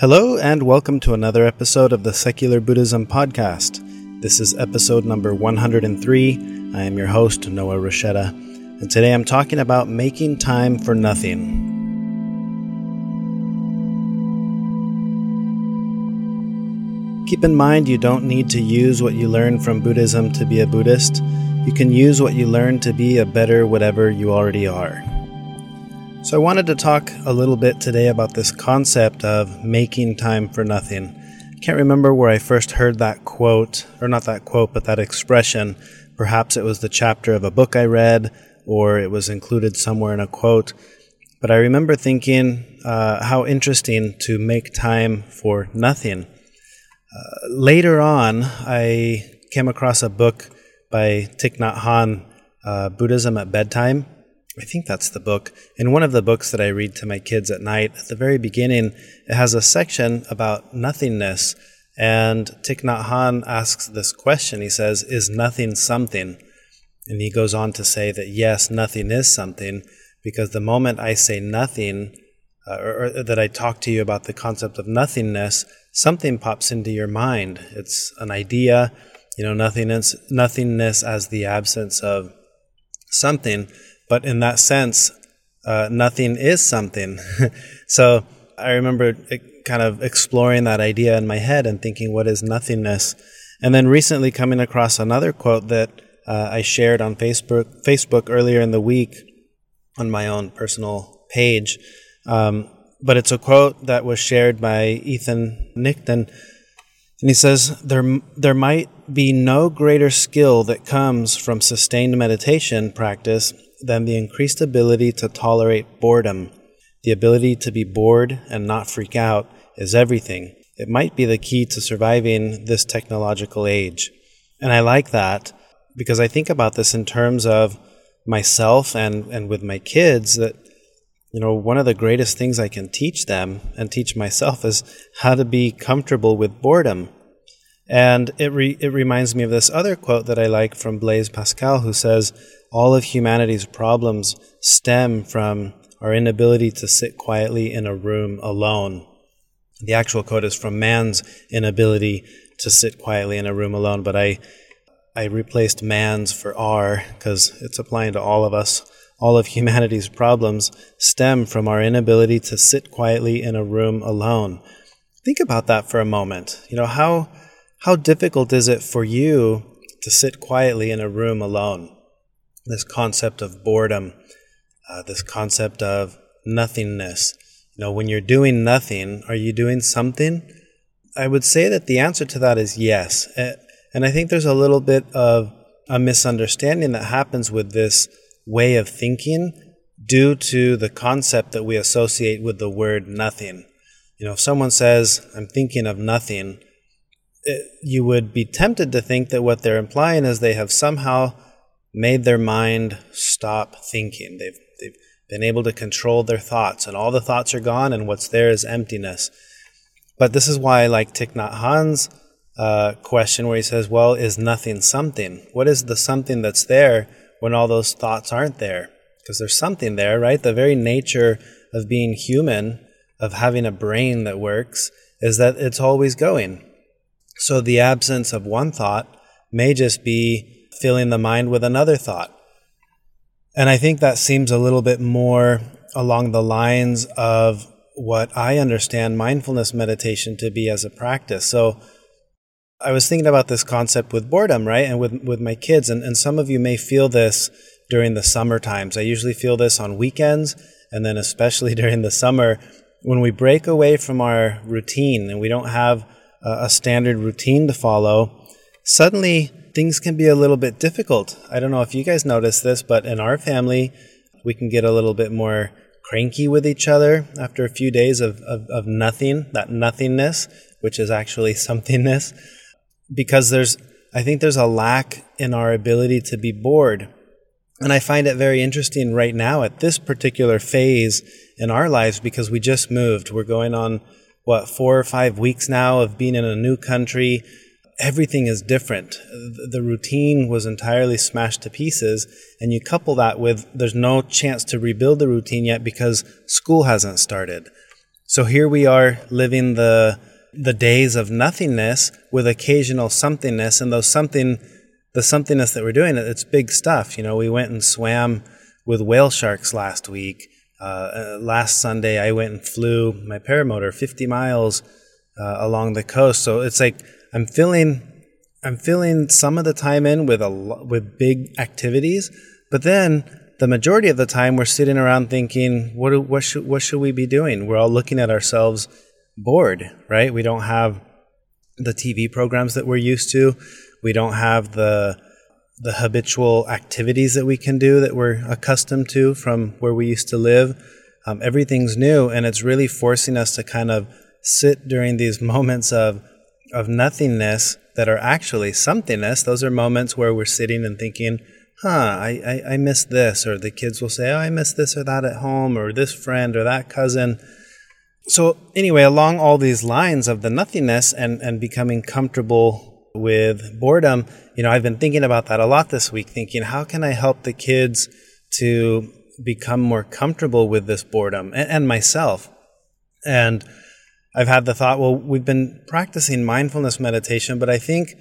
Hello, and welcome to another episode of the Secular Buddhism Podcast. This is episode number 103. I am your host, Noah Rasheta, and today I'm talking about making time for nothing. Keep in mind you don't need to use what you learn from Buddhism to be a Buddhist. You can use what you learn to be a better whatever you already are. So, I wanted to talk a little bit today about this concept of making time for nothing. I can't remember where I first heard that quote, or not that quote, but that expression. Perhaps it was the chapter of a book I read, or it was included somewhere in a quote. But I remember thinking uh, how interesting to make time for nothing. Uh, later on, I came across a book by Thich Nhat Hanh, uh, Buddhism at Bedtime I think that's the book. In one of the books that I read to my kids at night, at the very beginning, it has a section about nothingness. And Thich Nhat Hanh asks this question. He says, Is nothing something? And he goes on to say that yes, nothing is something, because the moment I say nothing, uh, or, or that I talk to you about the concept of nothingness, something pops into your mind. It's an idea, you know, nothingness, nothingness as the absence of something. But in that sense, uh, nothing is something. so I remember kind of exploring that idea in my head and thinking, what is nothingness? And then recently coming across another quote that uh, I shared on Facebook, Facebook earlier in the week on my own personal page. Um, but it's a quote that was shared by Ethan Nichtern. And he says, there, there might be no greater skill that comes from sustained meditation practice than the increased ability to tolerate boredom. The ability to be bored and not freak out is everything. It might be the key to surviving this technological age. And I like that because I think about this in terms of myself and, and with my kids that, you know, one of the greatest things I can teach them and teach myself is how to be comfortable with boredom. And it, re- it reminds me of this other quote that I like from Blaise Pascal, who says, all of humanity's problems stem from our inability to sit quietly in a room alone. The actual quote is from man's inability to sit quietly in a room alone, but I, I replaced man's for our because it's applying to all of us. All of humanity's problems stem from our inability to sit quietly in a room alone. Think about that for a moment. You know, how, how difficult is it for you to sit quietly in a room alone? this concept of boredom, uh, this concept of nothingness. You know, when you're doing nothing, are you doing something? I would say that the answer to that is yes. And I think there's a little bit of a misunderstanding that happens with this way of thinking due to the concept that we associate with the word nothing. You know, if someone says, I'm thinking of nothing, it, you would be tempted to think that what they're implying is they have somehow made their mind stop thinking. They've, they've been able to control their thoughts, and all the thoughts are gone, and what's there is emptiness. But this is why, like Thich Nhat Hanh's uh, question, where he says, Well, is nothing something? What is the something that's there when all those thoughts aren't there? Because there's something there, right? The very nature of being human, of having a brain that works, is that it's always going. So the absence of one thought may just be filling the mind with another thought. And I think that seems a little bit more along the lines of what I understand mindfulness meditation to be as a practice. So I was thinking about this concept with boredom, right? And with, with my kids. And, and some of you may feel this during the summer times. I usually feel this on weekends, and then especially during the summer when we break away from our routine and we don't have a, standard routine to follow. Suddenly, things can be a little bit difficult. I don't know if you guys notice this, but in our family, we can get a little bit more cranky with each other after a few days of, of, of nothing, that nothingness, which is actually somethingness, because there's, I think there's a lack in our ability to be bored. And I find it very interesting right now at this particular phase in our lives because we just moved. We're going on, what, four or five weeks now of being in a new country everything is different. The routine was entirely smashed to pieces, and you couple that with there's no chance to rebuild the routine yet because school hasn't started. So here we are living the the days of nothingness with occasional somethingness, and those something, the somethingness that we're doing, it it's big stuff. You know, we went and swam with whale sharks last week. Uh, uh, last Sunday, I went and flew my paramotor 50 miles uh, along the coast. So it's like I'm feeling, I'm filling some of the time in with a with big activities, but then the majority of the time we're sitting around thinking, what what should what should we be doing? We're all looking at ourselves bored, right? We don't have the TV programs that we're used to. We don't have the the habitual activities that we can do that we're accustomed to from where we used to live. Um, everything's new, and it's really forcing us to kind of sit during these moments of of nothingness that are actually somethingness. Those are moments where we're sitting and thinking, "Huh, I I, I miss this," or the kids will say, "Oh, I miss this or that at home," or this friend or that cousin so anyway, along all these lines of the nothingness and, and becoming comfortable with boredom, you know, I've been thinking about that a lot this week, thinking, how can I help the kids to become more comfortable with this boredom and, and myself? And I've had the thought, well, we've been practicing mindfulness meditation, but I think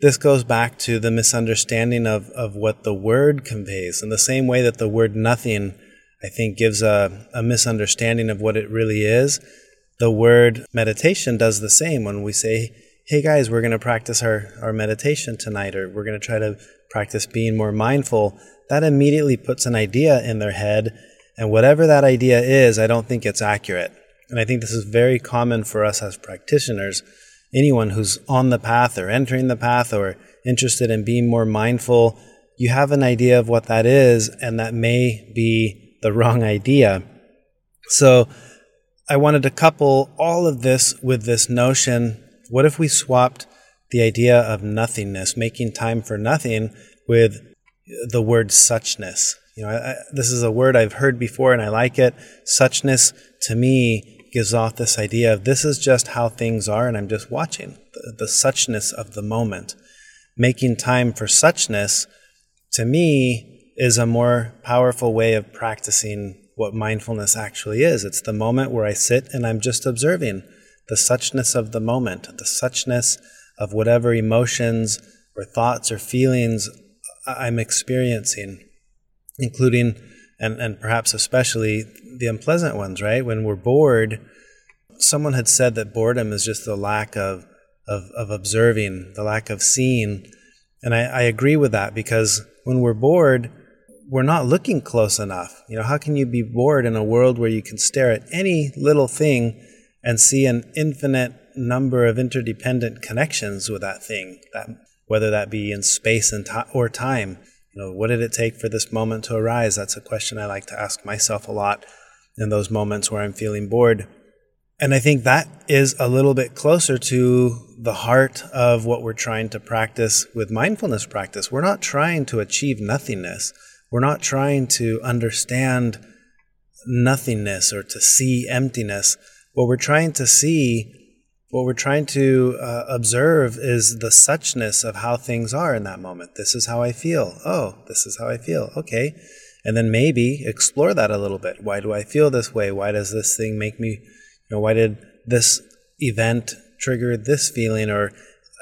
this goes back to the misunderstanding of, of what the word conveys. In the same way that the word nothing I think gives a, a misunderstanding of what it really is. The word meditation does the same when we say, hey guys, we're going to practice our, our meditation tonight, or we're going to try to practice being more mindful. That immediately puts an idea in their head. And whatever that idea is, I don't think it's accurate. And I think this is very common for us as practitioners. Anyone who's on the path or entering the path or interested in being more mindful, you have an idea of what that is, and that may be the wrong idea. So I wanted to couple all of this with this notion what if we swapped the idea of nothingness, making time for nothing, with the word suchness? You know, I, this is a word I've heard before and I like it. Suchness to me gives off this idea of this is just how things are and I'm just watching the, the suchness of the moment. Making time for suchness to me is a more powerful way of practicing what mindfulness actually is. It's the moment where I sit and I'm just observing the suchness of the moment, the suchness of whatever emotions or thoughts or feelings I'm experiencing, including and, and perhaps especially the unpleasant ones, right? When we're bored, someone had said that boredom is just the lack of, of, of observing, the lack of seeing. And I, I agree with that because when we're bored, we're not looking close enough. You know, how can you be bored in a world where you can stare at any little thing and see an infinite number of interdependent connections with that thing, that, whether that be in space and to- or time? You know, what did it take for this moment to arise? That's a question I like to ask myself a lot in those moments where I'm feeling bored. And I think that is a little bit closer to the heart of what we're trying to practice with mindfulness practice. We're not trying to achieve nothingness. We're not trying to understand nothingness or to see emptiness. What we're trying to see, what we're trying to uh, observe is the suchness of how things are in that moment. This is how I feel. Oh, this is how I feel. Okay. And then maybe explore that a little bit. Why do I feel this way? Why does this thing make me, you know, why did this event trigger this feeling? Or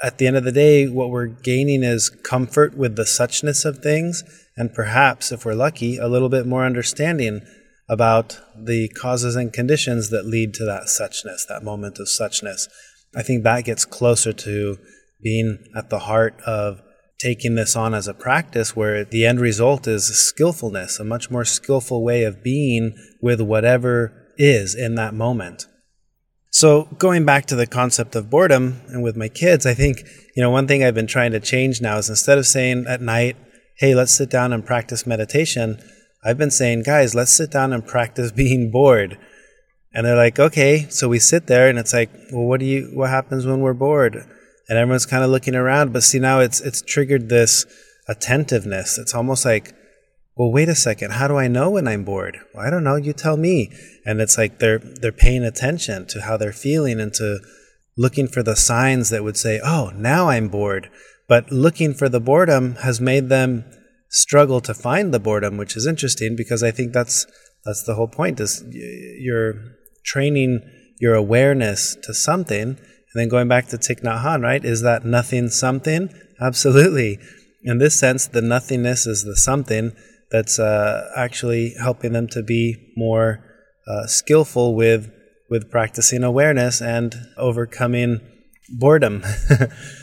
at the end of the day, what we're gaining is comfort with the suchness of things and perhaps, if we're lucky, a little bit more understanding about the causes and conditions that lead to that suchness, that moment of suchness. I think that gets closer to being at the heart of taking this on as a practice where the end result is skillfulness, a much more skillful way of being with whatever is in that moment. So, going back to the concept of boredom and with my kids, I think, you know, one thing I've been trying to change now is instead of saying at night, hey, let's sit down and practice meditation, I've been saying, guys, let's sit down and practice being bored. And they're like, okay. So we sit there and it's like, well, what do you, what happens when we're bored? And everyone's kind of looking around. But see, now it's, it's triggered this attentiveness. It's almost like, well, wait a second. How do I know when I'm bored? Well, I don't know. You tell me. And it's like they're, they're paying attention to how they're feeling and to looking for the signs that would say, oh, now I'm bored. But looking for the boredom has made them struggle to find the boredom, which is interesting because I think that's that's the whole point is you're training your awareness to something. And then going back to Thich Nhat Hanh, right? Is that nothing something? Absolutely. In this sense, the nothingness is the something that's uh, actually helping them to be more uh, skillful with with practicing awareness and overcoming boredom.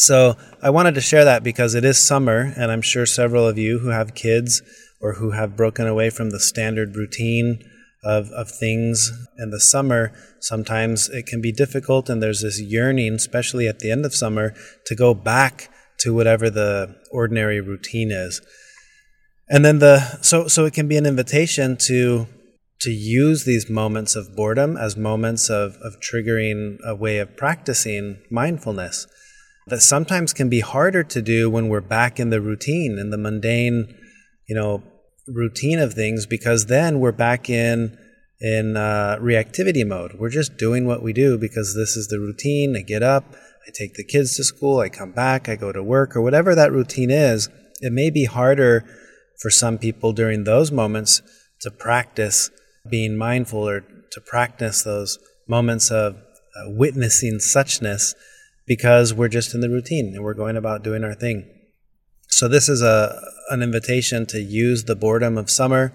so I wanted to share that because it is summer, and I'm sure several of you who have kids or who have broken away from the standard routine of, of things in the summer, sometimes it can be difficult, and there's this yearning, especially at the end of summer, to go back to whatever the ordinary routine is. And then the so so it can be an invitation to to use these moments of boredom as moments of, of triggering a way of practicing mindfulness that sometimes can be harder to do when we're back in the routine, in the mundane, you know, routine of things, because then we're back in in uh, reactivity mode. We're just doing what we do because this is the routine. I get up, I take the kids to school, I come back, I go to work, or whatever that routine is. It may be harder for some people during those moments to practice being mindful or to practice those moments of uh, witnessing suchness because we're just in the routine and we're going about doing our thing. So this is a an invitation to use the boredom of summer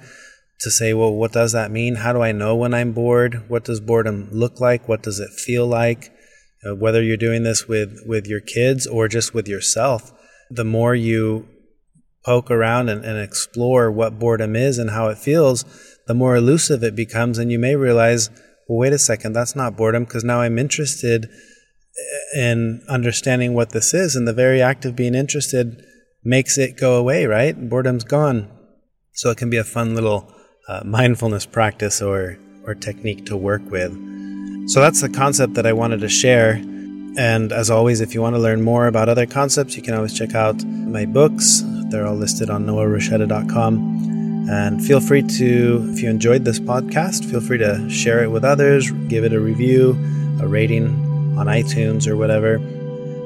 to say, well, what does that mean? How do I know when I'm bored? What does boredom look like? What does it feel like? Uh, whether you're doing this with with your kids or just with yourself, the more you poke around and, and explore what boredom is and how it feels, the more elusive it becomes. And you may realize, well, wait a second, that's not boredom because now I'm interested in understanding what this is. And the very act of being interested makes it go away, right? Boredom's gone. So it can be a fun little uh, mindfulness practice or, or technique to work with. So that's the concept that I wanted to share. And as always, if you want to learn more about other concepts, you can always check out my books. They're all listed on noahrasheta.com. And feel free to, if you enjoyed this podcast, feel free to share it with others, give it a review, a rating on iTunes or whatever.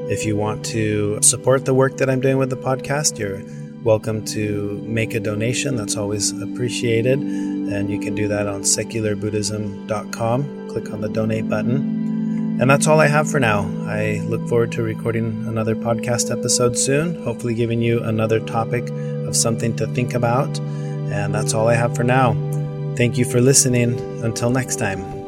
If you want to support the work that I'm doing with the podcast, you're welcome to make a donation. That's always appreciated. And you can do that on secularbuddhism.com. Click on the donate button. And that's all I have for now. I look forward to recording another podcast episode soon, hopefully, giving you another topic of something to think about. And that's all I have for now. Thank you for listening. Until next time.